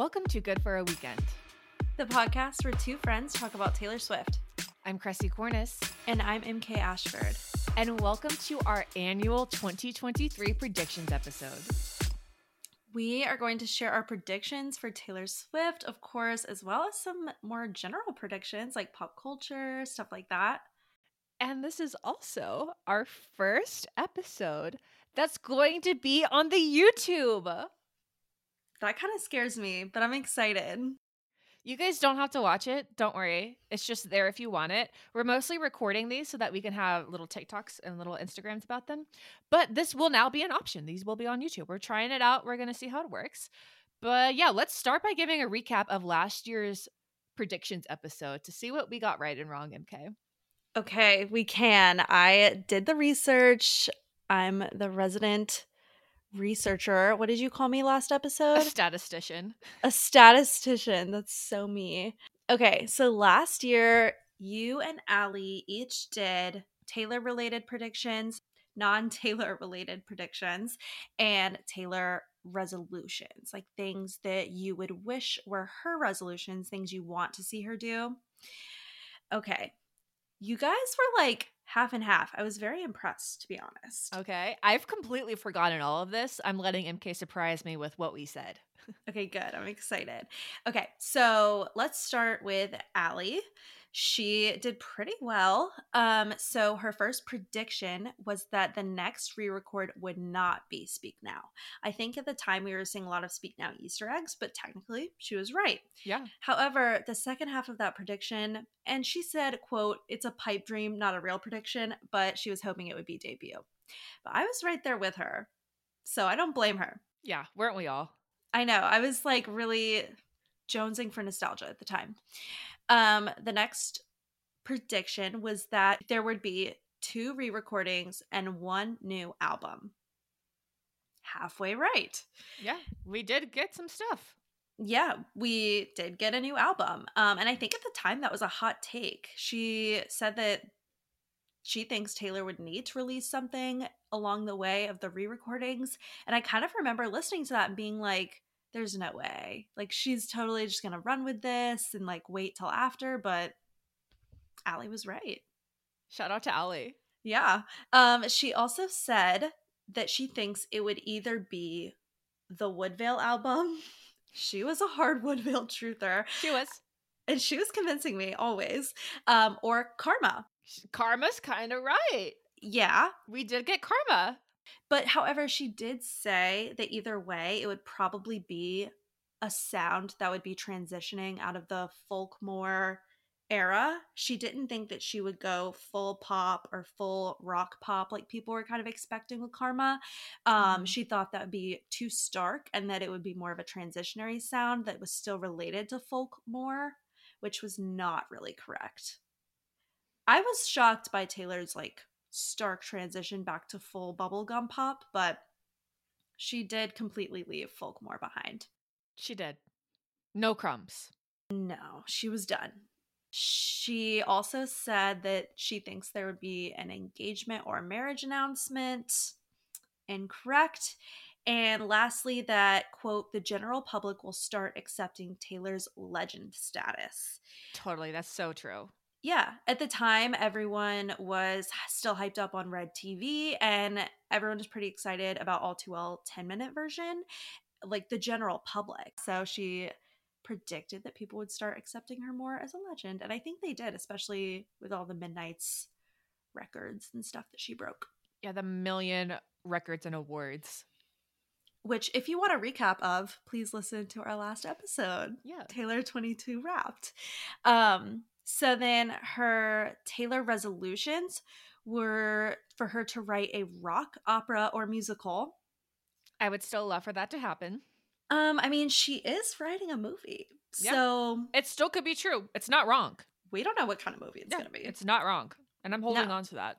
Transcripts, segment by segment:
Welcome to Good for a Weekend. the podcast where two friends talk about Taylor Swift. I'm Kressie Cornice, And I'm MK Ashford. and welcome to our annual 2023 predictions episode. We are going to share our predictions for Taylor Swift, of course, as well as some more general predictions like pop culture, stuff like that. And this is also our first episode that's going to be on the YouTube. That kind of scares me, but I'm excited. You guys don't have to watch it. Don't worry. It's just there if you want it. We're mostly recording these so that we can have little TikToks and little Instagrams about them. But this will now be an option. These will be on YouTube. We're trying it out. We're going to see how it works. But yeah, let's start by giving a recap of last year's predictions episode to see what we got right and wrong, MK. Okay, we can. I did the research. I'm the resident researcher. What did you call me last episode? A statistician. A statistician. That's so me. Okay, so last year, you and Allie each did Taylor related predictions, non Taylor related predictions, and Taylor resolutions like things that you would wish were her resolutions, things you want to see her do. Okay, you guys were like half and half. I was very impressed, to be honest. Okay. I've completely forgotten all of this. I'm letting MK surprise me with what we said. Okay, good. I'm excited. Okay, so let's start with Allie. She did pretty well. Um, so her first prediction was that the next re-record would not be Speak Now. I think at the time we were seeing a lot of Speak Now Easter eggs, but technically she was right. Yeah. However, the second half of that prediction, and she said, quote, it's a pipe dream, not a real prediction, but she was hoping it would be debut. But I was right there with her. So I don't blame her. Yeah. Weren't we all? I know. I was like really jonesing for nostalgia at the time. Um, the next prediction was that there would be two re recordings and one new album. Halfway right. Yeah. We did get some stuff. Yeah, we did get a new album. Um, and I think at the time that was a hot take. She said that she thinks Taylor would need to release something along the way of the re recordings. And I kind of remember listening to that and being like, there's no way. Like, she's totally just to run with this and like wait till after. But Allie was right. Shout out to Allie. Yeah. Um, she also said that she thinks it would either be the Woodvale album. She was a hard Woodvale truther. She was. And she was convincing me always. Um, or Karma. Karma's kind of right. Yeah. We did get Karma. But however, she did say that either way, it would probably be a sound that would be transitioning out of the folkmore era. She didn't think that she would go full pop or full rock pop like people were kind of expecting with Karma. Um, Mhm. She thought that would be too stark and that it would be more of a transitionary sound that was still related to folkmore, which was not really correct. I was shocked by Taylor's like stark transition back to full bubblegum pop, but She did completely leave Folkmore behind. She did. No crumbs. No, she was done. She also said that she thinks there would be an engagement or marriage announcement. Incorrect. And lastly, that quote, the general public will start accepting Taylor's legend status. Totally. That's so true. Yeah, at the time, everyone was still hyped up on Red TV, and everyone was pretty excited about All Too Well 10 minute version, like the general public. So she predicted that people would start accepting her more as a legend. And I think they did, especially with all the Midnights records and stuff that she broke. Yeah, the million records and awards. Which, if you want a recap of, please listen to our last episode. Yeah. Taylor 22 Wrapped. Um, so then her Taylor resolutions were for her to write a rock opera or musical. I would still love for that to happen. Um, I mean, she is writing a movie. Yeah. So It still could be true. It's not wrong. we don't know what kind of movie it's Yeah, gonna be. It's not wrong. And I'm holding No. on to that.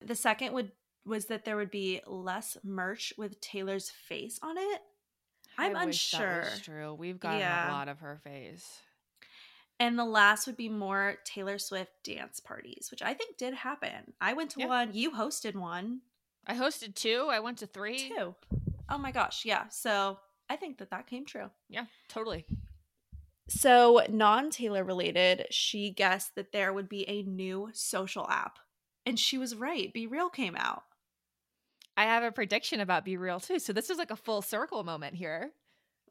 The second would was that there would be less merch with Taylor's face on it. I'm I wish that unsure. true. We've gotten Yeah. a lot of her face. And the last would be more Taylor Swift dance parties, which I think did happen. I went to Yeah. one, you hosted one I hosted two. I went to three. too. Oh my gosh, yeah. So I think that that came true. Yeah, totally. So, non Taylor related, she guessed that there would be a new social app. And she was right. Be Real came out. I have a prediction about Be Real too. So this is like a full circle moment here.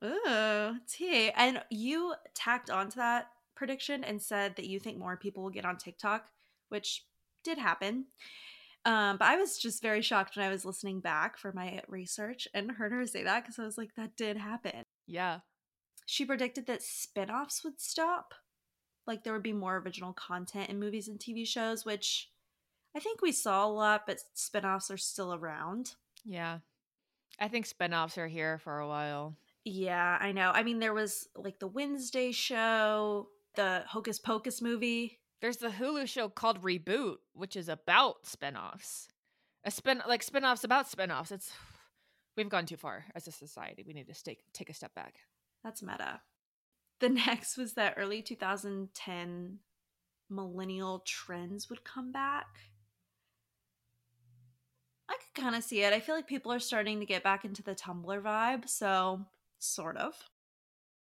Ooh, tea. And you tacked onto that prediction and said that you think more people will get on TikTok, which did happen. Um, but I was just very shocked when I was listening back for my research and heard her say that because I was like, that did happen. Yeah. She predicted that spin offs would stop. Like there would be more original content in movies and TV shows, which I think we saw a lot, but spin offs are still around. Yeah. I think spinoffs are here for a while. Yeah, I know. I mean, there was like the Wednesday show, the Hocus Pocus movie. There's the Hulu show called Reboot, which is about spinoffs. A spin like spinoffs about spinoffs. It's we've gone too far as a society. We need to take take a step back. That's meta. The next was that early 2010 millennial trends would come back. I could kind of see it. I feel like people are starting to get back into the Tumblr vibe, so sort of.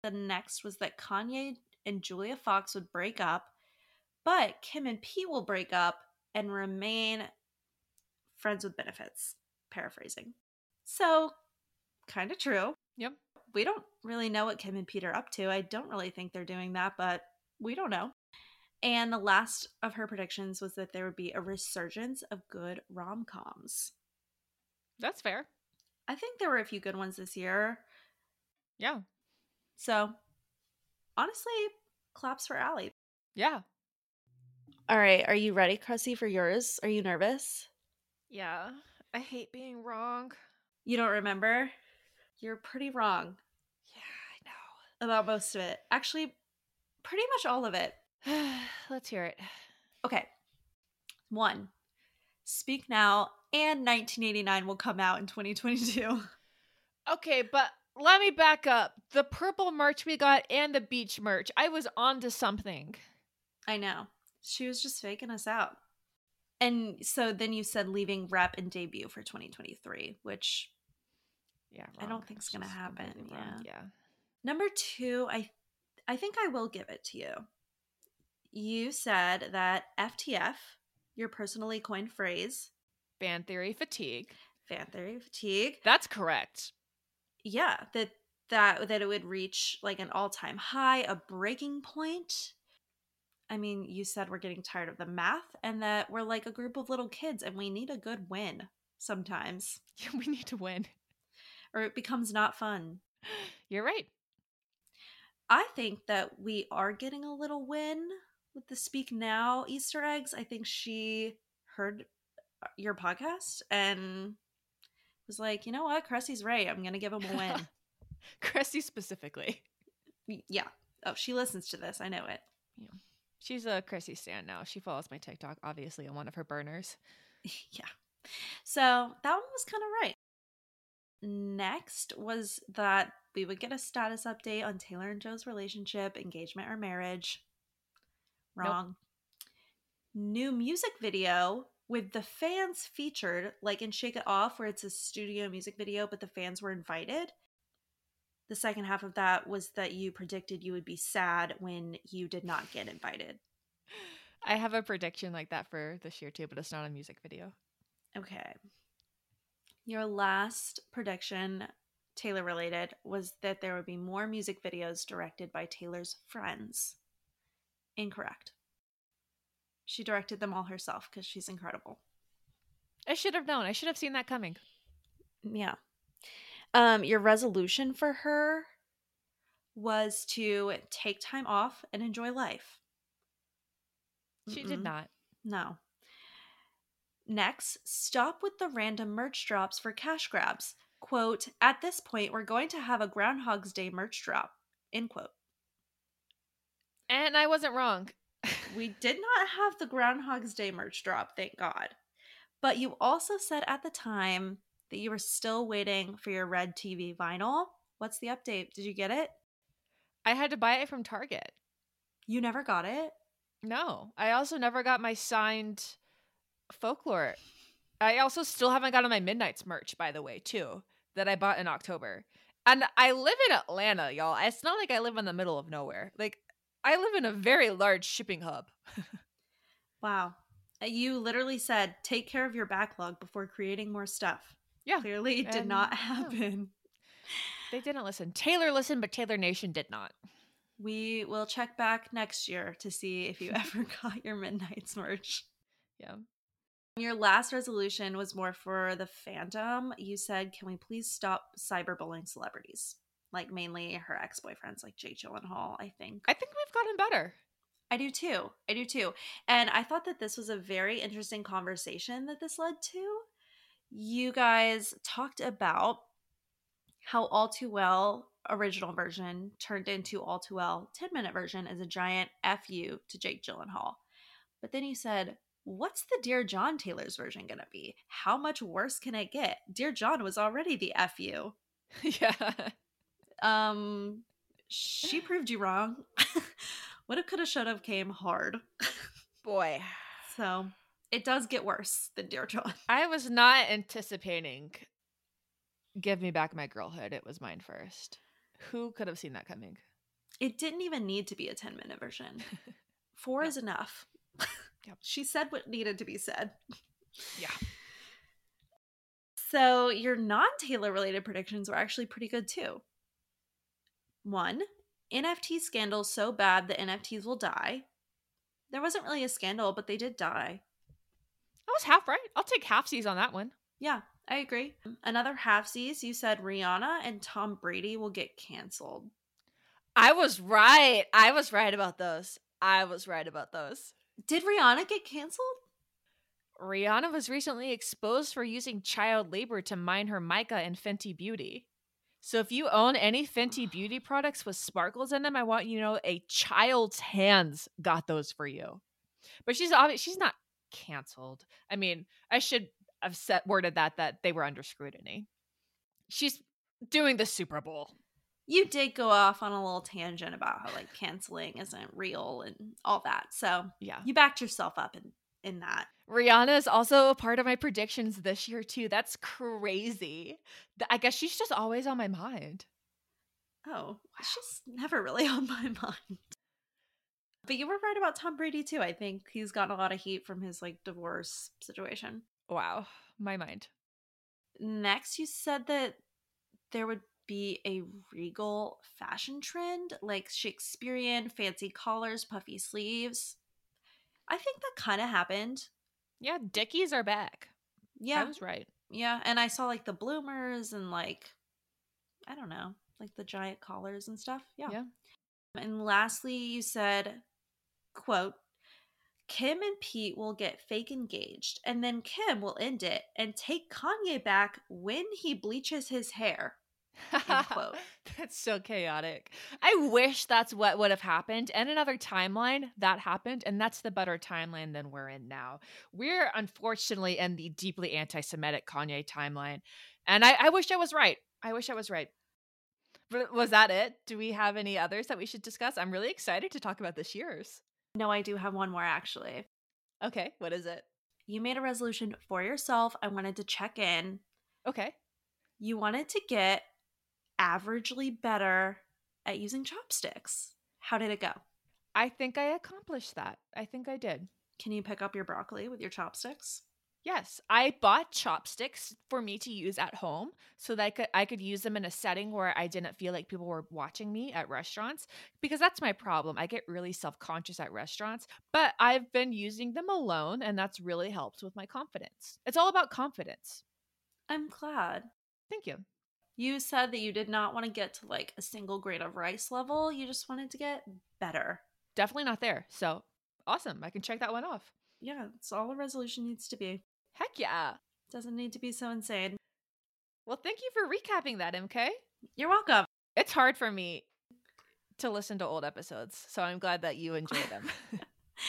The next was that Kanye and Julia Fox would break up, but Kim and Pete will break up and remain friends with benefits. Paraphrasing. So, kind of true. Yep. We don't really know what Kim and Pete are up to. I don't really think they're doing that, but we don't know. And the last of her predictions was that there would be a resurgence of good rom coms. That's fair. I think there were a few good ones this year. Yeah. So, honestly, claps for Allie. Yeah. All right. Are you ready, Kressie, for yours? Are you nervous? Yeah. I hate being wrong. You don't remember? You're pretty wrong Yeah, I know. about most of it. Actually, pretty much all of it. Let's hear it. Okay. One, Speak Now and 1989 will come out in 2022. Okay, but let me back up. The purple merch we got and the beach merch. I was on to something. I know. She was just faking us out. And so then you said leaving rep and debut for 2023, which Yeah, I don't wrong. think it's It's gonna happen, wrong. yeah. Yeah. number 2, I I think I will give it to you. You said that FTF, your personally coined phrase, Fan theory fatigue. fan theory fatigue, That's correct. Yeah, that that that it would reach like an all-time high, a breaking point. I mean, you said we're getting tired of the math and that we're like a group of little kids and we need a good win sometimes yeah, we need to win. or it becomes not fun. You're right. I think that we are getting a little win with the Speak Now Easter eggs. I think she heard uh, your podcast and was like, you know what, Kressie's right. I'm gonna give him a win. Kressie specifically. Yeah. Oh, she listens to this. I know it. She's a Kressie stan now. She follows my TikTok, obviously, on one of her burners. yeah. So that one was kind of right. Next was that we would get a status update on Taylor and Joe's relationship, engagement, or marriage. Nope. Wrong. New music video with the fans featured, like in Shake It Off, where it's a studio music video, but the fans were invited. The second half of that was that you predicted you would be sad when you did not get invited. I have a prediction like that for this year too, but it's not a music video. Okay. Your last prediction, Taylor related, was that there would be more music videos directed by Taylor's friends. Incorrect. She directed them all herself because she's incredible. I should have known. I should have seen that coming. Yeah. Um, your resolution for her was to take time off and enjoy life. She did Mm-mm. not. No. Next, stop with the random merch drops for cash grabs. Quote, at this point, we're going to have a Groundhog's Day merch drop. End quote. And I wasn't wrong. We did not have the Groundhog's Day merch drop, thank God. But you also said at the time that you were still waiting for your Red TV vinyl. What's the update? Did you get it? I had to buy it from Target. You never got it? No. I also never got my signed folklore. I also still haven't gotten my Midnight's merch, by the way, too, that I bought in October. And I live in Atlanta, y'all. It's not like I live in the middle of nowhere. Like, I live in a very large shipping hub. Wow. Uh, You literally said, take care of your backlog before creating more stuff. Yeah. Clearly, it did and- not yeah. happen. They didn't listen. Taylor listened, but Taylor Nation did not. We will check back next year to see if you ever got your Midnight's merch. Yeah. Your last resolution was more for the fandom. You said, can we please stop cyberbullying celebrities? Like mainly her ex boyfriends, like Jake Gyllenhaal, I think. I think we've gotten better. I do too. I do too. And I thought that this was a very interesting conversation that this led to. You guys talked about how All Too Well original version turned into All Too Well 10 minute version as a giant FU to Jake Gyllenhaal. But then you said, What's the Dear John Taylor's version going to be? How much worse can it get? Dear John was already the FU. yeah. Um, she proved you wrong. what if coulda shoulda came hard. Boy. So it does get worse than Dear John. I was not anticipating Give Me Back My Girlhood. It was mine first. Who could have seen that coming? It didn't even need to be a 10 minute version. Four is enough. Yep. She said what needed to be said. Yeah. So your non Taylor related predictions were actually pretty good too. One, NFT scandal so bad that NFTs will die. There wasn't really a scandal, but they did die. I was half right. I'll take halfsies on that one. Yeah, I agree. Another halfsies, you said Rihanna and Tom Brady will get canceled. I was right. I was right about those. I was right about those. Did Rihanna get canceled? Rihanna was recently exposed for using child labor to mine her mica and Fenty Beauty. So if you own any Fenty Beauty products with sparkles in them, I want you to know a child's hands got those for you. But she's obvious she's not canceled. I mean, I should have set worded that that they were under scrutiny. She's doing the Super Bowl. You did go off on a little tangent about how like canceling isn't real and all that. So Yeah. you backed yourself up in in that. Rihanna is also a part of my predictions this year too. That's crazy. I guess she's just always on my mind. Oh, she's never really on my mind. But you were right about Tom Brady too. I think he's gotten a lot of heat from his like divorce situation. Wow, my mind. Next, you said that there would be a regal fashion trend like Shakespearean fancy collars, puffy sleeves. I think that kind of happened. Yeah, Dickies are back. Yeah. I was right. Yeah, and I saw like the bloomers and like I don't know, like the giant collars and stuff. Yeah. Yeah. And lastly, you said, quote, Kim and Pete will get fake engaged, and then Kim will end it and take Kanye back when he bleaches his hair. Quote. that's so chaotic. I wish that's what would have happened. And another timeline that happened, and that's the better timeline than we're in now. We're unfortunately in the deeply anti Semitic Kanye timeline. And I, I wish I was right. I wish I was right. But was that it? Do we have any others that we should discuss? I'm really excited to talk about this year's. No, I do have one more actually. Okay, what is it? You made a resolution for yourself. I wanted to check in. Okay. You wanted to get averagely better at using chopsticks. How did it go? I think I accomplished that. I think I did. Can you pick up your broccoli with your chopsticks? Yes, I bought chopsticks for me to use at home so that I could I could use them in a setting where I didn't feel like people were watching me at restaurants because that's my problem. I get really self-conscious at restaurants, but I've been using them alone and that's really helped with my confidence. It's all about confidence. I'm glad. Thank you. You said that you did not want to get to like a single grain of rice level. You just wanted to get better. Definitely not there. So, awesome. I can check that one off. Yeah, that's all a resolution needs to be. Heck yeah. Doesn't need to be so insane. Well, thank you for recapping that, MK. You're welcome. It's hard for me to listen to old episodes, so I'm glad that you enjoy them.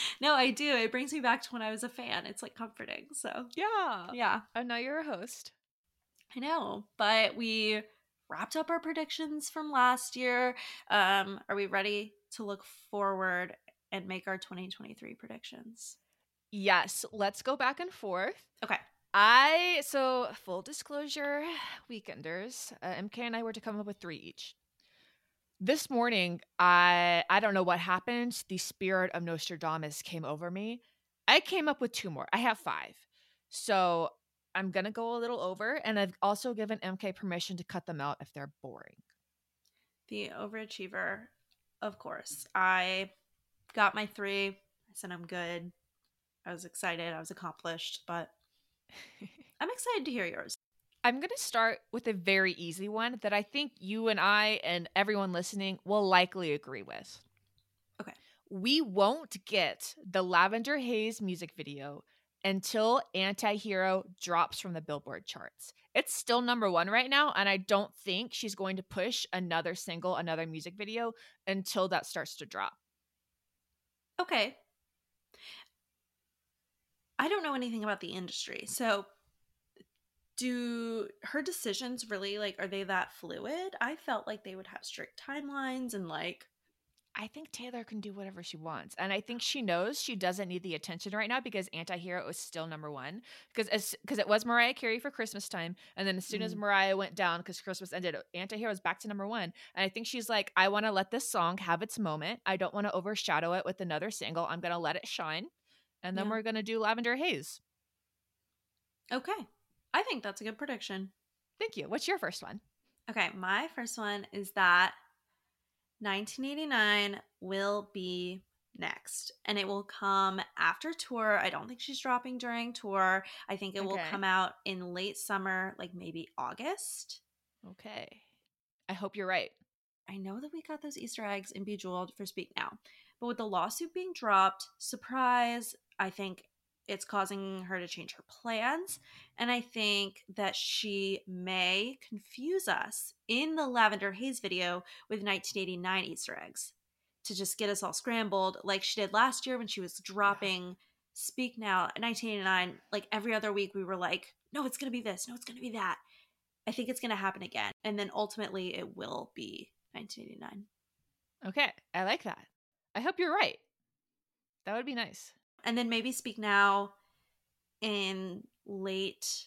no, I do. It brings me back to when I was a fan. It's like comforting. So, yeah. Yeah. And now you're a host. I know, but we wrapped up our predictions from last year. Um, are we ready to look forward and make our 2023 predictions? Yes, let's go back and forth. Okay. I so full disclosure, weekenders, uh, MK and I were to come up with three each. This morning, I I don't know what happened. The spirit of Nostradamus came over me. I came up with two more. I have five, so I'm gonna go a little over, and I've also given MK permission to cut them out if they're boring. The overachiever, of course. I got my three. I said I'm good. I was excited. I was accomplished, but I'm excited to hear yours. I'm going to start with a very easy one that I think you and I and everyone listening will likely agree with. Okay. We won't get the Lavender Haze music video until Antihero drops from the Billboard charts. It's still number one right now, and I don't think she's going to push another single, another music video until that starts to drop. Okay. I don't know anything about the industry. So do her decisions really like are they that fluid? I felt like they would have strict timelines and like I think Taylor can do whatever she wants. And I think she knows she doesn't need the attention right now because Antihero is still number one. Because because it was Mariah Carey for Christmas time. And then as soon mm. as Mariah went down because Christmas ended, Antihero is back to number one. And I think she's like, I want to let this song have its moment. I don't want to overshadow it with another single. I'm gonna let it shine. And then yeah. we're gonna do Lavender Haze. Okay. I think that's a good prediction. Thank you. What's your first one? Okay, my first one is that 1989 will be next and it will come after tour. I don't think she's dropping during tour. I think it okay. will come out in late summer, like maybe August. Okay. I hope you're right. I know that we got those Easter eggs in Bejeweled for Speak Now, but with the lawsuit being dropped, surprise, I think it's causing her to change her plans. And I think that she may confuse us in the Lavender Haze video with 1989 Easter eggs to just get us all scrambled, like she did last year when she was dropping yeah. Speak Now 1989. Like every other week, we were like, no, it's going to be this, no, it's going to be that. I think it's going to happen again. And then ultimately, it will be 1989. Okay, I like that. I hope you're right. That would be nice and then maybe speak now in late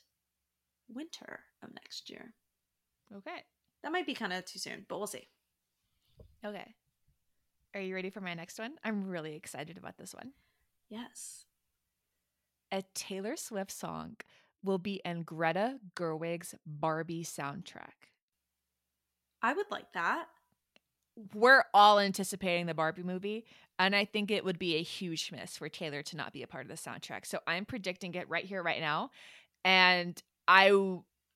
winter of next year. Okay. That might be kind of too soon, but we'll see. Okay. Are you ready for my next one? I'm really excited about this one. Yes. A Taylor Swift song will be in Greta Gerwig's Barbie soundtrack. I would like that we're all anticipating the Barbie movie, and I think it would be a huge miss for Taylor to not be a part of the soundtrack. So I'm predicting it right here, right now, and I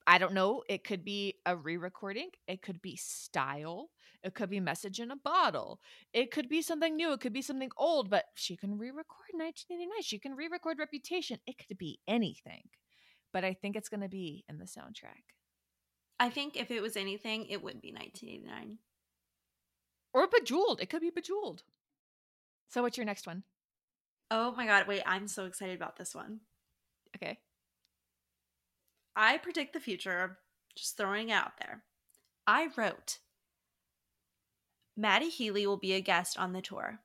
I don't know. It could be a re-recording. It could be style. It could be message in a bottle. It could be something new. It could be something old. But she can re-record 1989. She can re-record Reputation. It could be anything. But I think it's going to be in the soundtrack. I think if it was anything, it would be 1989. Or bejeweled. It could be bejeweled. So what's your next one? Oh my god, wait, I'm so excited about this one. Okay. I predict the future Just throwing it out there. I wrote Matty Healy will be a guest on the tour.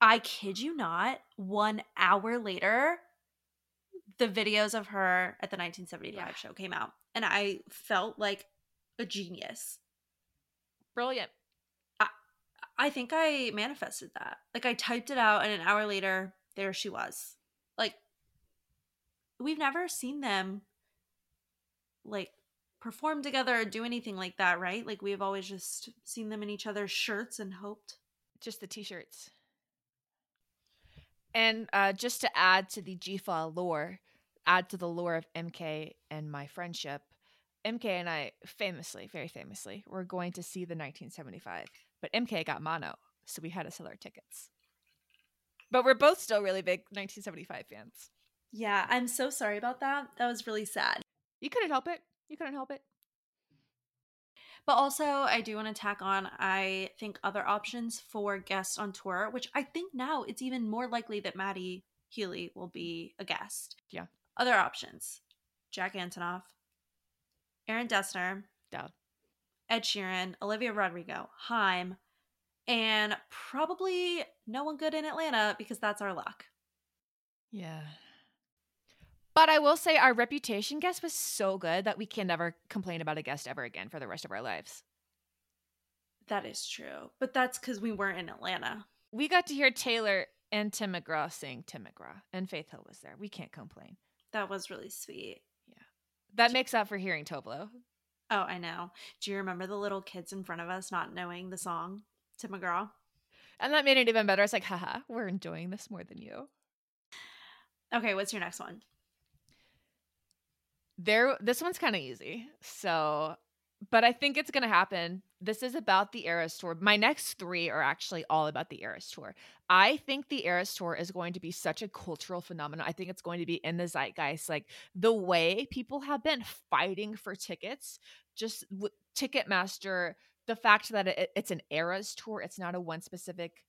I kid you not, one hour later, the videos of her at the 1975 Yeah. show came out. And I felt like a genius. Brilliant. I think I manifested that. Like I typed it out, and an hour later, there she was. Like we've never seen them like perform together or do anything like that, right? Like we've always just seen them in each other's shirts and hoped. Just the t-shirts. And uh, just to add to the GFA lore, add to the lore of MK and my friendship, MK and I famously, very famously, were going to see the 1975, but MK got mono, so we had to sell our tickets. But we're both still really big 1975 fans. Yeah, I'm so sorry about that. That was really sad. You couldn't help it. You couldn't help it. But also, I do want to tack on, I think, other options for guests on tour, which I think now it's even more likely that Matty Healy will be a guest. Yeah. Other options Jack Antonoff, Aaron Dessner, Duh. Ed Sheeran, Olivia Rodrigo, Haim, and probably no one good in Atlanta because that's our luck. Yeah. But I will say our reputation guest was so good that we can never complain about a guest ever again for the rest of our lives. That is true. But that's because we weren't in Atlanta. We got to hear Taylor and Tim McGraw sing Tim McGraw, and Faith Hill was there. We can't complain. That was really sweet. Yeah. That makes up for hearing Toblo. Oh, I know. Do you remember the little kids in front of us not knowing the song, Tim McGraw? And that made it even better. It's like, haha, we're enjoying this more than you. Okay, what's your next one? There this one's kind of easy. So, but I think it's going to happen. This is about the Eras tour. My next 3 are actually all about the Eras tour. I think the Eras tour is going to be such a cultural phenomenon. I think it's going to be in the zeitgeist like the way people have been fighting for tickets just Ticketmaster the fact that it, it's an Eras tour, it's not a one specific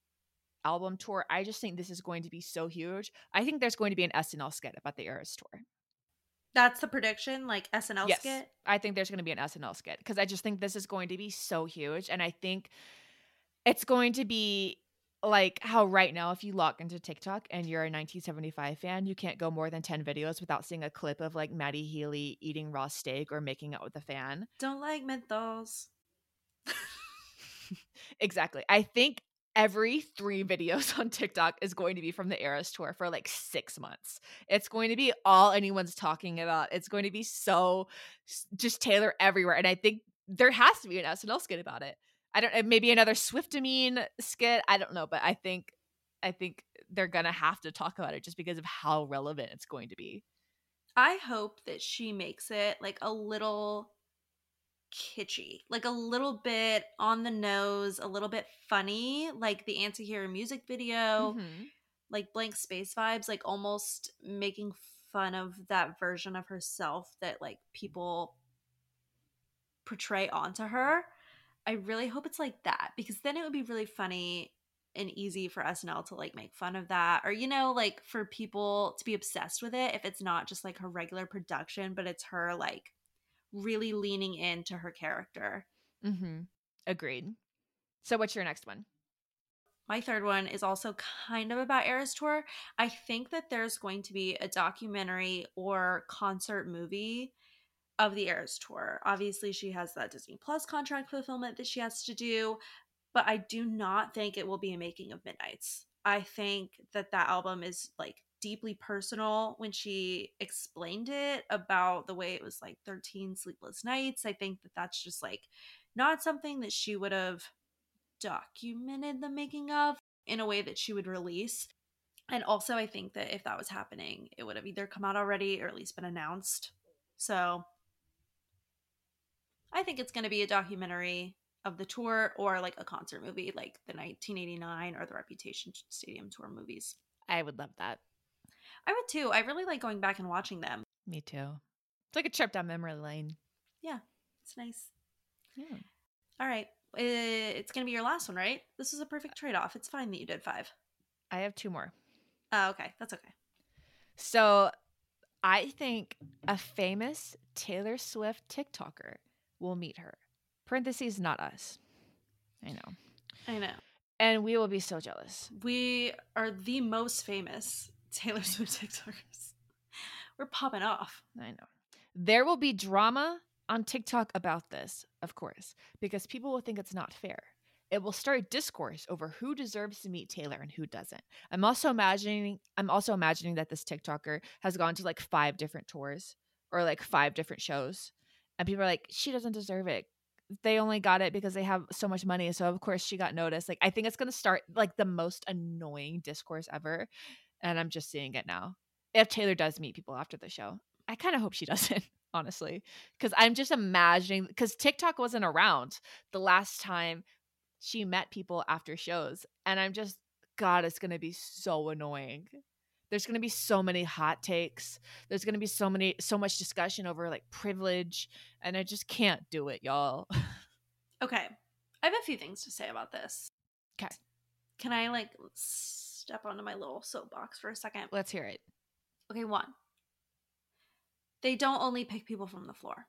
album tour. I just think this is going to be so huge. I think there's going to be an SNL skit about the Eras tour. That's the prediction, like SNL yes, skit. I think there's going to be an SNL skit because I just think this is going to be so huge, and I think it's going to be like how right now, if you log into TikTok and you're a 1975 fan, you can't go more than 10 videos without seeing a clip of like Matty Healy eating raw steak or making out with a fan. Don't like menthols. Exactly. I think every three videos on TikTok is going to be from the Eras tour for like six months. It's going to be all anyone's talking about. It's going to be so just Taylor everywhere. And I think there has to be an SNL skit about it. I don't maybe another Swiftamine skit. I don't know, but I think I think they're gonna have to talk about it just because of how relevant it's going to be. I hope that she makes it like a little kitschy, like a little bit on the nose, a little bit funny, like the anti-hero music video, Mhm. like blank space vibes, like almost making fun of that version of herself that like people portray onto her. I really hope it's like that because then it would be really funny and easy for SNL to like make fun of that or you know like for people to be obsessed with it if it's not just like her regular production but it's her like really leaning into her character. Mm-hmm. Agreed. So what's your next one? My third one is also kind of about Eras Tour. I think that there's going to be a documentary or concert movie of the Eras Tour. Obviously, she has that Disney Plus contract fulfillment that she has to do, but I do not think it will be a making of Midnights. I think that that album is like deeply personal when she explained it about the way it was like 13 sleepless nights. I think that that's just like not something that she would have documented the making of in a way that she would release. And also, I think that if that was happening, it would have either come out already or at least been announced. So I think it's going to be a documentary of the tour or like a concert movie like the 1989 or the Reputation Stadium Tour movies. I would love that. I would too. I really like going back and watching them. Me too. It's like a trip down memory lane. Yeah, it's nice. Yeah. All right. Uh, It's going to be your last one, right? This is a perfect trade off. It's fine that you did five. I have two more. Oh, okay. That's okay. So I think a famous Taylor Swift TikToker will meet her. Parentheses, not us. I know. I know. And we will be so jealous. We are the most famous Taylor Swift TikTokers. We're popping off. I know. There will be drama on TikTok about this, of course, because people will think it's not fair. It will start discourse over who deserves to meet Taylor and who doesn't. I'm also imagining I'm also imagining that this TikToker has gone to like five different tours or like five different shows. And people are like, she doesn't deserve it. They only got it because they have so much money. So of course she got noticed. Like I think it's gonna start like the most annoying discourse ever. And I'm just seeing it now. If Taylor does meet people after the show. I kind of hope she doesn't honestly because i'm just imagining because tiktok wasn't around the last time she met people after shows and i'm just god it's going to be so annoying there's going to be so many hot takes there's going to be so many so much discussion over like privilege and i just can't do it y'all Okay. I have a few things to say about this. Okay, Can I like step onto my little soapbox for a second? let's hear it Okay, one. They don't only pick people from the floor.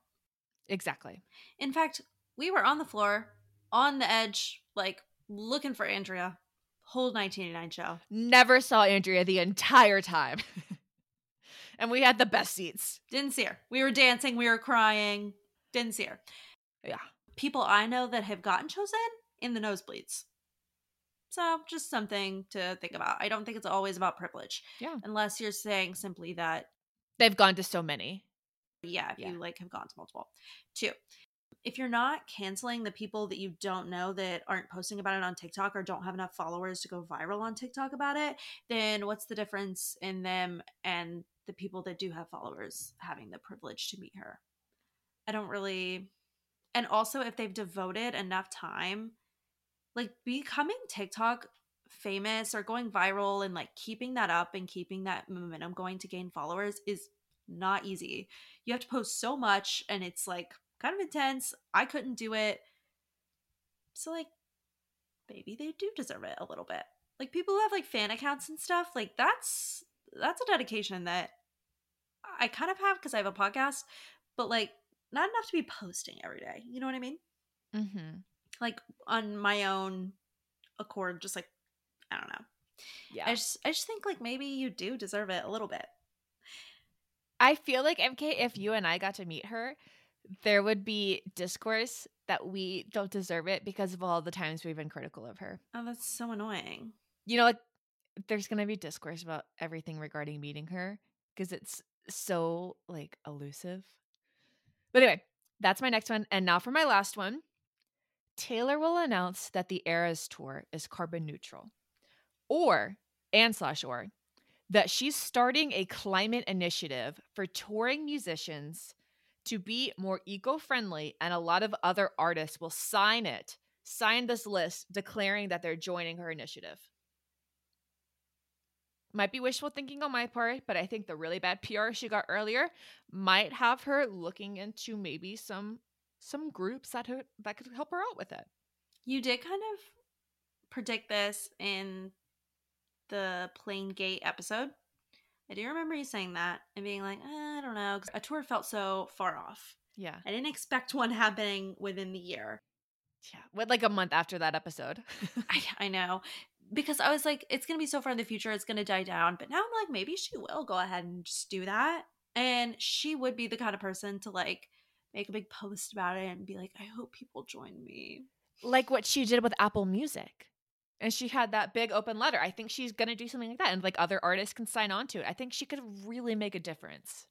exactly In fact, we were on the floor, on the edge, like looking for Andrea. Whole 1989 show. never saw andrea the entire time and we had the best seats Didn't see her. We were dancing, we were crying. Didn't see her. yeah People I know that have gotten chosen in the nosebleeds. So, just something to think about. I don't think it's always about privilege. Yeah. Unless you're saying simply that they've gone to so many yeah, if Yeah. you like have gone to multiple. Two, if you're not canceling the people that you don't know that aren't posting about it on TikTok or don't have enough followers to go viral on TikTok about it, then what's the difference in them and the people that do have followers having the privilege to meet her? I don't really. And also, if they've devoted enough time, like becoming TikTok famous or going viral and like keeping that up and keeping that momentum going to gain followers is not easy. You have to post so much and it's like kind of intense. I couldn't do it. So like maybe they do deserve it a little bit. Like people who have like fan accounts and stuff, like that's that's a dedication that I kind of have because I have a podcast, but like not enough to be posting every day. You know what I mean? mm-hmm. Like on my own accord, just like I don't know. yeah I just I just think like maybe you do deserve it a little bit. I feel like MK, if you and I got to meet her, there would be discourse that we don't deserve it because of all the times we've been critical of her. Oh, that's so annoying. You know, like there's gonna be discourse about everything regarding meeting her because it's so like elusive. But anyway, that's my next one. And now for my last one. Taylor will announce that the Eras tour is carbon neutral. Or and slash or that she's starting a climate initiative for touring musicians to be more eco-friendly and a lot of other artists will sign it sign this list declaring that they're joining her initiative might be wishful thinking on my part but i think the really bad pr she got earlier might have her looking into maybe some some groups that that could help her out with it You did kind of predict this in the Plane Gate episode. I do remember you saying that and being like, eh, I don't know, because a tour felt so far off. yeah I didn't expect one happening within the year. yeah with like a month after that episode I, I know. Because I was like, it's going to be so far in the future, it's going to die down. But now I'm like, maybe she will go ahead and just do that. And she would be the kind of person to like make a big post about it and be like, I hope people join me. like what she did with Apple Music. And she had that big open letter. I think she's going to do something like that. And like other artists can sign on to it. I think she could really make a difference.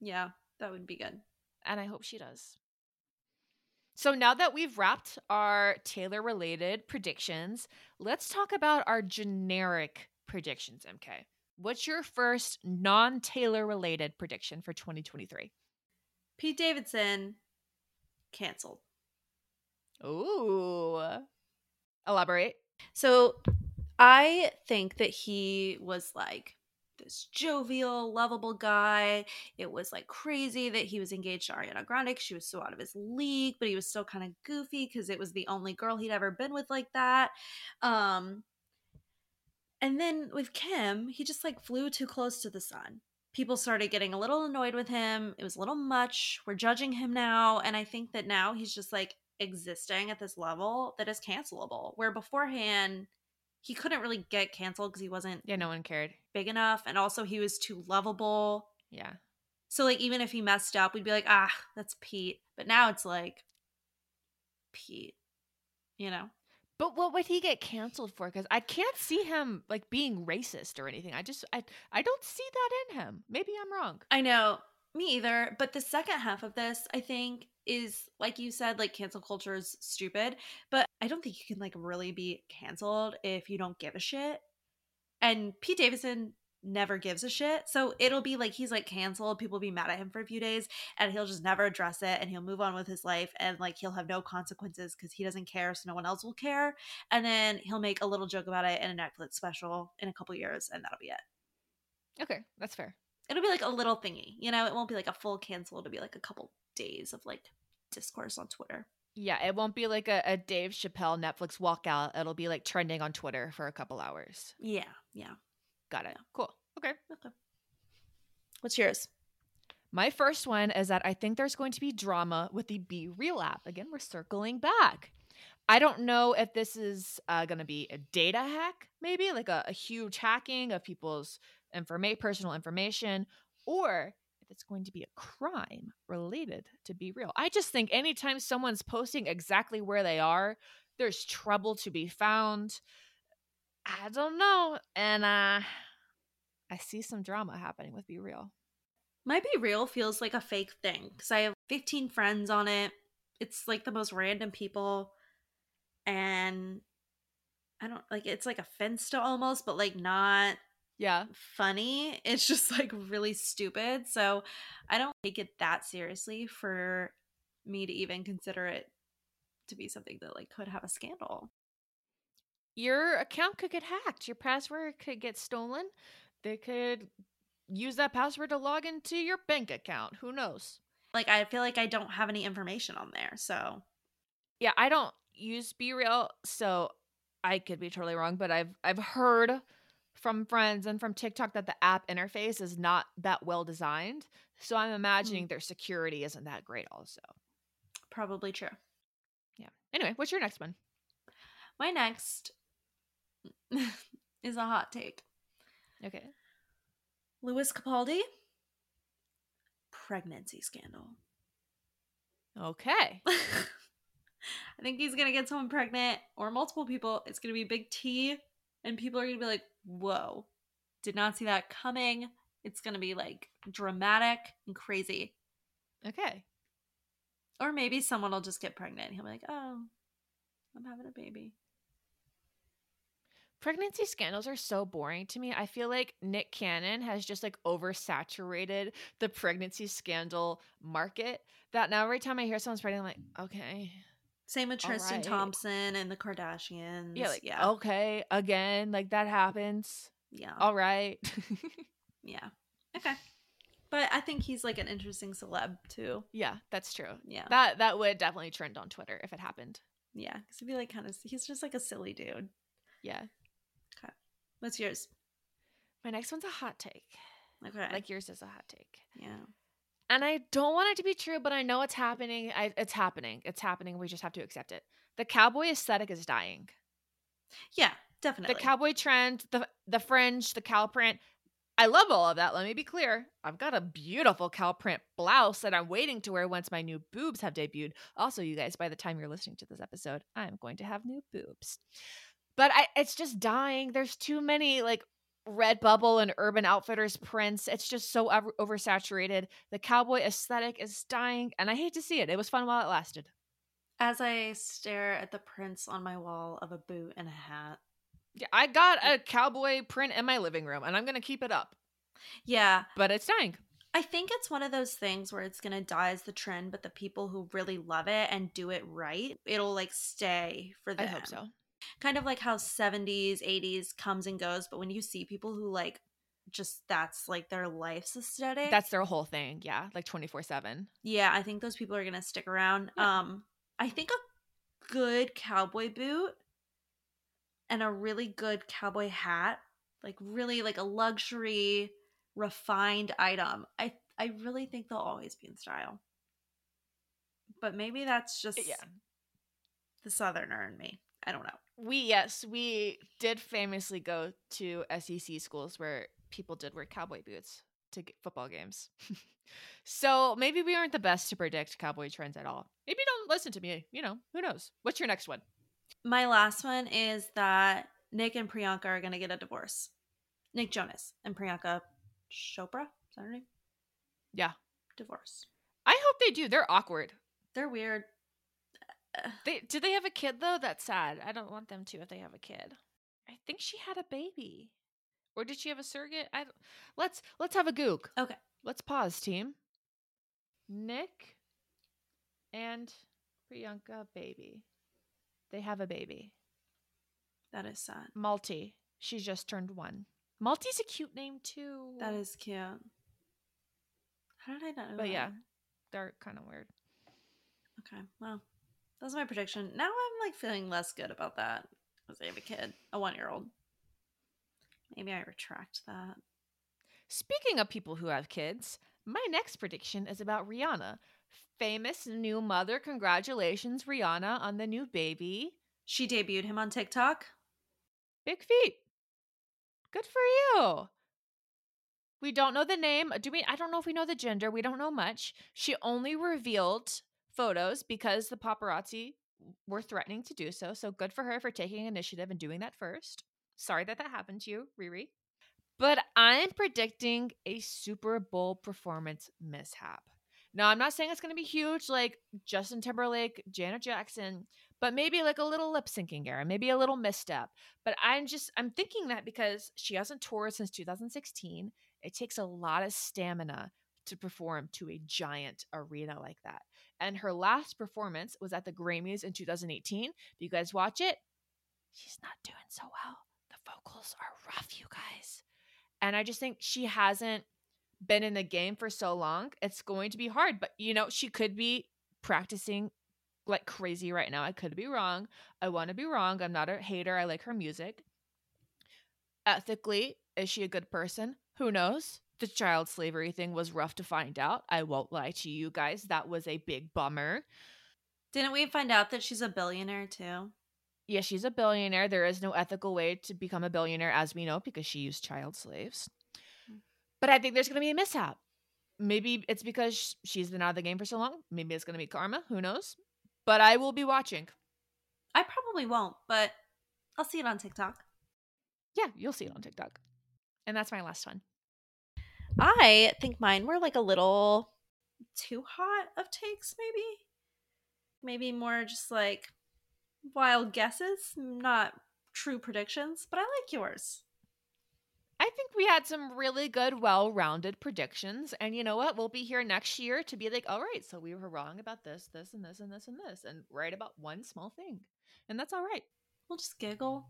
Yeah, that would be good. And I hope she does. So now that we've wrapped our Taylor related predictions, let's talk about our generic predictions, MK. What's your first non Taylor related prediction for 2023? Pete Davidson canceled. Ooh. Elaborate. So I think that he was like this jovial, lovable guy. It was like crazy that he was engaged to Ariana Grande. She was so out of his league, but he was still kind of goofy because it was the only girl he'd ever been with like that. Um, and then with Kim, he just like flew too close to the sun. People started getting a little annoyed with him. It was a little much. We're judging him now. And I think that now he's just like existing at this level that is cancelable. Where beforehand, he couldn't really get canceled because he wasn't Yeah, no one cared. big enough. And also, he was too lovable. Yeah. So, like, even if he messed up, we'd be like, ah, that's Pete. But now it's like, Pete, you know? But what would he get canceled for? Because I can't see him like being racist or anything. I just I I don't see that in him. Maybe I'm wrong. I know. Me either. But the second half of this, I think, is like you said, like cancel culture is stupid. But I don't think you can like really be canceled if you don't give a shit. And Pete Davidson never gives a shit. So it'll be like he's like canceled. People will be mad at him for a few days and he'll just never address it and he'll move on with his life and like he'll have no consequences because he doesn't care. So no one else will care. And then he'll make a little joke about it in a Netflix special in a couple years and that'll be it. Okay, that's fair. It'll be like a little thingy, you know. It won't be like a full cancel. It'll be like a couple days of like discourse on Twitter. Yeah, it won't be like a, a Dave Chappelle Netflix walkout. It'll be like trending on Twitter for a couple hours. Yeah, yeah. Got it. Cool. Okay. Okay. What's yours? My first one is that I think there's going to be drama with the BeReal app. Again, we're circling back. I don't know if this is uh, going to be a data hack, maybe like a, a huge hacking of people's informa- personal information, or if it's going to be a crime related to BeReal. I just think anytime someone's posting exactly where they are, there's trouble to be found. I don't know. And uh, I see some drama happening with BeReal. My BeReal feels like a fake thing because I have 15 friends on it. It's like the most random people. And I don't like it's like a Finsta almost, but like not Yeah. funny. It's just like really stupid. So I don't take it that seriously for me to even consider it to be something that like could have a scandal. Your account could get hacked. Your password could get stolen. They could use that password to log into your bank account. Who knows? Like I feel like I don't have any information on there. So Yeah, I don't use BeReal, so I could be totally wrong, but I've I've heard from friends and from TikTok that the app interface is not that well designed. So I'm mm. imagining their security isn't that great also. probably true. Yeah. Anyway, what's your next one? My next is a hot take. Okay. Lewis Capaldi, pregnancy scandal. Okay. I think he's gonna get someone pregnant or multiple people. It's gonna be big T, and people are gonna be like, "Whoa, did not see that coming." It's gonna be like dramatic and crazy. Okay. Or maybe someone will just get pregnant. He'll be like, "Oh, I'm having a baby." Pregnancy scandals are so boring to me. I feel like Nick Cannon has just like oversaturated the pregnancy scandal market that now every time I hear someone's pregnant, I'm like, okay. Same with Tristan right. Thompson and the Kardashians. Yeah, like, yeah, okay, again, like that happens. yeah, All right. yeah. Okay, but I think he's like an interesting celeb too. yeah, that's true. Yeah, That that would definitely trend on Twitter if it happened. yeah. Because he'd be like kind of. He's just like a silly dude. Yeah. What's yours? My next one's a hot take. Okay, Like yours is a hot take. yeah. And I don't want it to be true, but I know it's happening. I, it's happening. It's happening. We just have to accept it. The cowboy aesthetic is dying. Yeah, definitely. The cowboy trend, the the fringe, the cow print. I love all of that. Let me be clear. I've got a beautiful cow print blouse that I'm waiting to wear once my new boobs have debuted. Also, you guys, by the time you're listening to this episode, I'm going to have new boobs. But I it's just dying. There's too many like Redbubble and Urban Outfitters prints. It's just so over- oversaturated. The cowboy aesthetic is dying, and I hate to see it. It was fun while it lasted. As I stare at the prints on my wall of a boot and a hat. Yeah, I got a cowboy print in my living room, and I'm gonna keep it up. Yeah, But it's dying. I think it's one of those things where it's gonna die as the trend, but the people who really love it and do it right, it'll like stay for the. I hope so. Kind of like how 70s, 80s comes and goes, but when you see people who like just that's like their life's aesthetic. That's their whole thing. Yeah, like 24 7. yeah, I think those people are gonna stick around. Yeah. Um, I think a good cowboy boot and a really good cowboy hat, like really like a luxury refined item. I I really think they'll always be in style. But maybe that's just Yeah. the southerner in me. I don't know. We yes, we did famously go to SEC schools where people did wear cowboy boots to football games. so maybe we aren't the best to predict cowboy trends at all. Maybe don't listen to me. You know, who knows? What's your next one? My last one is that Nick and Priyanka are going to get a divorce. Nick Jonas and Priyanka Chopra, is that her name? Yeah. Divorce. I hope they do. They're awkward. They're weird. They do they have a kid though? That's sad. I don't want them to if they have a kid. I think she had a baby. Or did she have a surrogate? I don't, let's let's have a gook. Okay. Let's pause, team. Nick and Priyanka baby. They have a baby. That is sad. Malti. She just turned one. Malti's a cute name too. That is cute. How did I not know But that? yeah, they're kind of weird. Okay. Well, that's my prediction. Now I'm like feeling less good about that because I have a kid, a one year old. Maybe I retract that. Speaking of people who have kids, my next prediction is about Rihanna. Famous new mother. Congratulations, Rihanna, on the new baby. She debuted him on TikTok. Big feet. Good for you. We don't know the name. Do we? I don't know if we know the gender. We don't know much. She only revealed photos because the paparazzi were threatening to do so. So good for her for taking initiative and doing that first. Sorry that that happened to you, Riri. But I'm predicting a Super Bowl performance mishap. Now, I'm not saying it's going to be huge like Justin Timberlake, Janet Jackson, but maybe like a little lip syncing error, maybe a little misstep. But I'm just, I'm thinking that because she hasn't toured since 2016, it takes a lot of stamina to perform to a giant arena like that. And her last performance was at the Grammys in 2018. If you guys watch it, she's not doing so well. The vocals are rough, you guys. And I just think she hasn't been in the game for so long. It's going to be hard, but you know, she could be practicing like crazy right now. I could be wrong. I want to be wrong. I'm not a hater. I like her music. Ethically, is she a good person? Who knows? The child slavery thing was rough to find out. I won't lie to you guys. That was a big bummer. Didn't we find out that she's a billionaire too? Yeah, she's a billionaire. There is no ethical way to become a billionaire, as we know, because she used child slaves. Hmm. But I think there's going to be a mishap. Maybe it's because she's been out of the game for so long. Maybe it's going to be karma. Who knows? But I will be watching. I probably won't, but I'll see it on TikTok. Yeah, you'll see it on TikTok. And that's my last one. I think mine were like a little too hot of takes, maybe. Maybe more just like wild guesses, not true predictions, but I like yours. I think we had some really good, well rounded predictions. And you know what? We'll be here next year to be like, all right, so we were wrong about this, this, and this, and this, and this, and right about one small thing. And that's all right. We'll just giggle.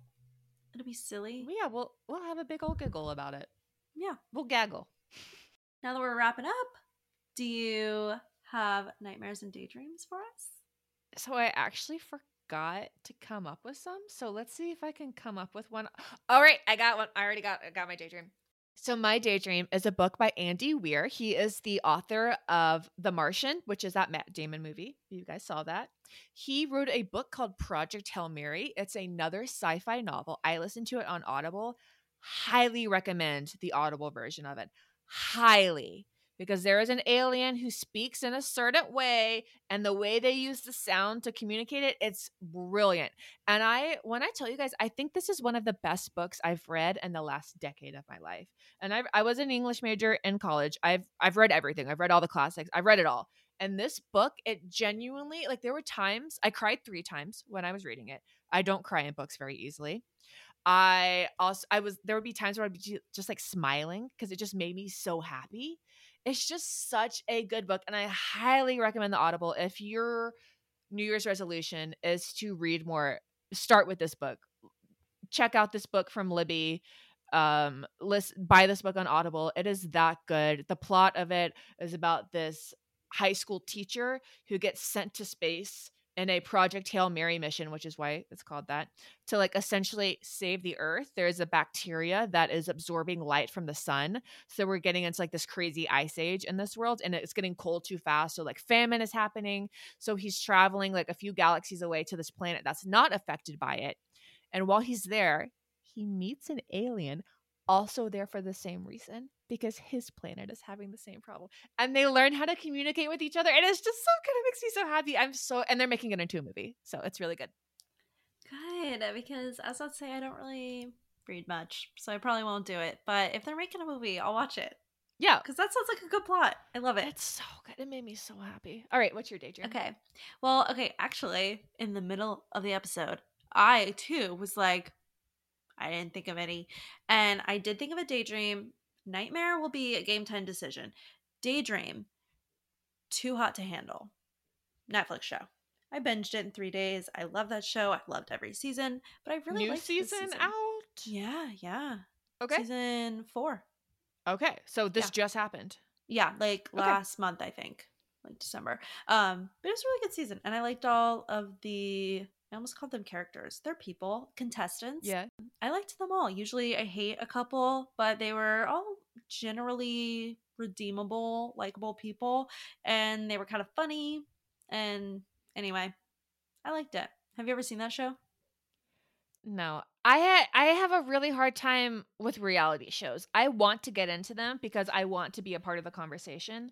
It'll be silly. Yeah, we'll we'll have a big old giggle about it. Yeah. We'll gaggle. Now that we're wrapping up, do you have nightmares and daydreams for us? So I actually forgot to come up with some. So let's see if I can come up with one. All right, I got one. I already got I got my daydream. So my daydream is a book by Andy Weir. He is the author of The Martian, which is that Matt Damon movie. You guys saw that. He wrote a book called Project Hail Mary. It's another sci-fi novel. I listened to it on Audible. Highly recommend the Audible version of it. Highly because there is an alien who speaks in a certain way and the way they use the sound to communicate it it's brilliant. And i when i tell you guys i think this is one of the best books i've read in the last decade of my life. And i, I was an english major in college. I've i've read everything. I've read all the classics. I've read it all. And this book it genuinely like there were times i cried three times when i was reading it. I don't cry in books very easily i also i was there would be times where i'd be just like smiling because it just made me so happy. It's just such a good book and i highly recommend the audible if your new year's resolution is to read more start with this book. Check out this book from libby um list buy this book on audible. It is that good. The plot of it is about this high school teacher who gets sent to space in a Project Hail Mary mission, which is why it's called that, to like essentially save the earth. There's a bacteria that is absorbing light from the sun. So we're getting into like this crazy ice age in this world and it's getting cold too fast. So like famine is happening. So he's traveling like a few galaxies away to this planet that's not affected by it. And while he's there, he meets an alien also there for the same reason because his planet is having the same problem and they learn how to communicate with each other and it's just so good it makes me so happy i'm so and they're making it into a movie so it's really good Good, uh, because as I'd say, I don't really read much, so I probably won't do it. But if they're making a movie, I'll watch it yeah because that sounds like a good plot. I love it. it's so good it made me so happy all right what's your daydream Okay. Well, okay, actually, in the middle of the episode, I too was like, I didn't think of any. And I did think of a daydream. Nightmare will be a game time decision. Daydream, too hot to handle. Netflix show. I binged it in three days. I love that show. I loved every season, but I really new this season, out Yeah, yeah. okay Season four. okay so this Yeah. just happened Yeah, like Okay. last month, I think, like December. Um, but it was a really good season, and I liked all of the. I almost called them characters. They're people, contestants. yeah I liked them all. Usually, I hate a couple, but they were all generally redeemable, likable people, and they were kind of funny. And anyway, I liked it. Have you ever seen that show? No, I ha- I have a really hard time with reality shows. I want to get into them because I want to be a part of the conversation,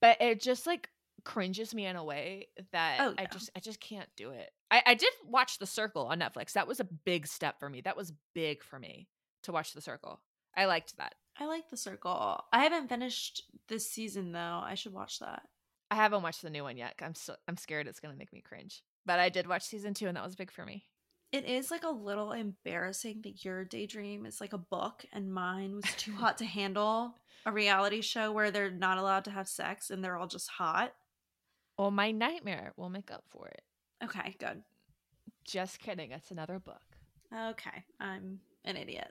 but it just like cringes me in a way that Oh, I just I just can't do it. I I did watch The Circle on Netflix. That was a big step for me. That was big for me to watch The Circle. I liked that. I like The Circle. I haven't finished this season though. I should watch that. I haven't watched the new one yet. I'm so I'm scared it's gonna make me cringe. But I did watch season two, and that was big for me. It is like a little embarrassing that your daydream is like a book and mine was too hot to handle. A reality show where they're not allowed to have sex and they're all just hot. Well, my nightmare will make up for it. Okay, good. Just kidding. It's another book. Okay, I'm an idiot.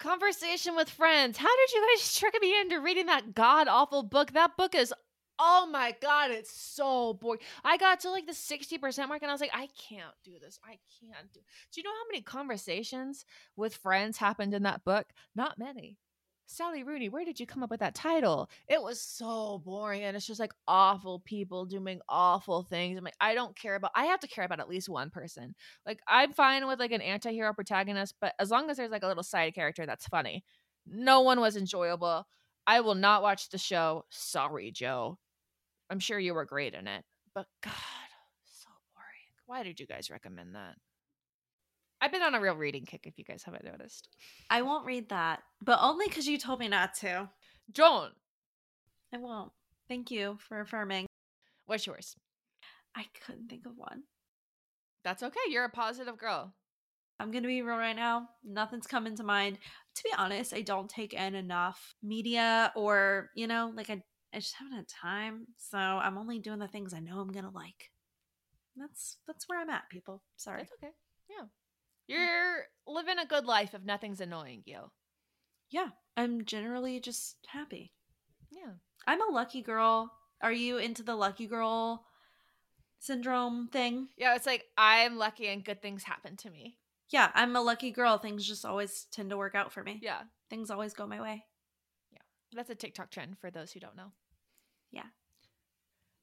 Conversation with friends. How did you guys trick me into reading that god awful book? That book is oh my god, it's so boring. I got to like the 60% mark and I was like, I can't do this. I can't do. Do you know how many conversations with friends happened in that book? Not many. Sally Rooney, where did you come up with that title? It was so boring and it's just like awful people doing awful things. I'm like, I don't care about I have to care about at least one person. Like I'm fine with like an anti-hero protagonist, but as long as there's like a little side character that's funny. No one was enjoyable. I will not watch the show. Sorry, Joe. I'm sure you were great in it, but God, so boring. Why did you guys recommend that? I've been on a real reading kick if you guys haven't noticed. I won't read that, but only because you told me not to. Don't. I won't. Thank you for affirming. What's yours? I couldn't think of one. That's okay. You're a positive girl. I'm gonna be real right now. Nothing's coming to mind. To be honest, I don't take in enough media or, you know, like I, I just haven't had time. So I'm only doing the things I know I'm gonna like. That's that's where I'm at, people. Sorry. That's okay. Yeah. You're living a good life if nothing's annoying you. Yeah. I'm generally just happy. Yeah. I'm a lucky girl. Are you into the lucky girl syndrome thing? Yeah, it's like I'm lucky and good things happen to me. Yeah, I'm a lucky girl. Things just always tend to work out for me. Yeah. Things always go my way. Yeah. That's a TikTok trend for those who don't know. Yeah.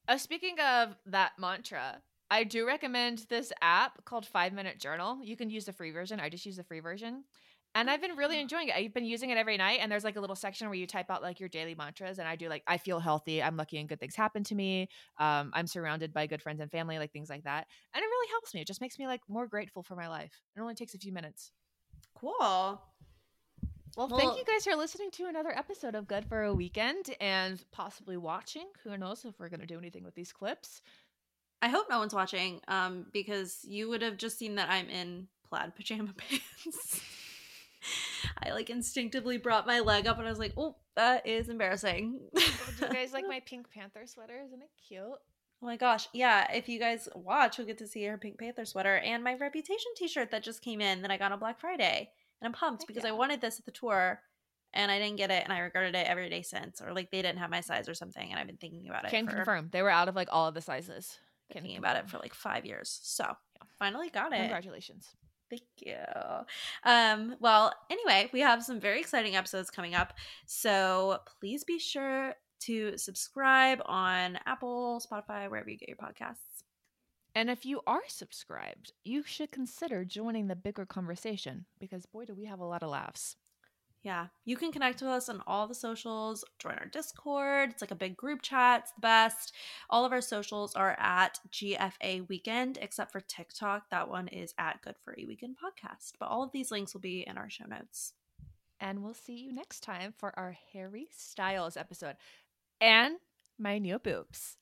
Uh, speaking of that mantra, I do recommend this app called Five Minute Journal. You can use the free version. I just use the free version. And I've been really enjoying it. I've been using it every night. And there's like a little section where you type out like your daily mantras. And I do like, I feel healthy. I'm lucky and good things happen to me. Um, I'm surrounded by good friends and family, like things like that. And it really helps me. It just makes me like more grateful for my life. It only takes a few minutes. Cool. Well, Well- thank you guys for listening to another episode of Good for a Weekend and possibly watching. Who knows if we're going to do anything with these clips. I hope no one's watching, um, because you would have just seen that I'm in plaid pajama pants. I like instinctively brought my leg up and I was like, oh, that is embarrassing. Do you guys like my Pink Panther sweater? Isn't it cute? Oh my gosh. Yeah, if you guys watch, you'll get to see her Pink Panther sweater and my Reputation t shirt that just came in that I got on Black Friday. And I'm pumped Heck because yeah. I wanted this at the tour and I didn't get it and I regretted it every day since. Or like they didn't have my size or something and I've been thinking about it. Can for- confirm. They were out of like all of the sizes. Thinking about it for like five years. So finally got it. Congratulations. Thank you. Um, well, anyway, we have some very exciting episodes coming up. So please be sure to subscribe on Apple, Spotify, wherever you get your podcasts. And if you are subscribed, you should consider joining the bigger conversation because boy, do we have a lot of laughs. Yeah, you can connect with us on all the socials. Join our Discord. It's like a big group chat. It's the best. All of our socials are at GFA Weekend, except for TikTok. That one is at Good for a Weekend Podcast. But all of these links will be in our show notes. And we'll see you next time for our Harry Styles episode and my new boobs.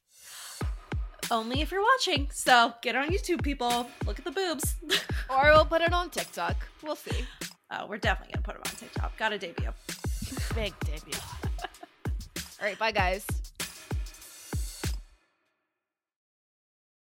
Only if you're watching. So get on YouTube, people. Look at the boobs. or we'll put it on TikTok. We'll see. Oh, we're definitely gonna put him on TikTok. Got a debut. Big debut. All right, bye guys.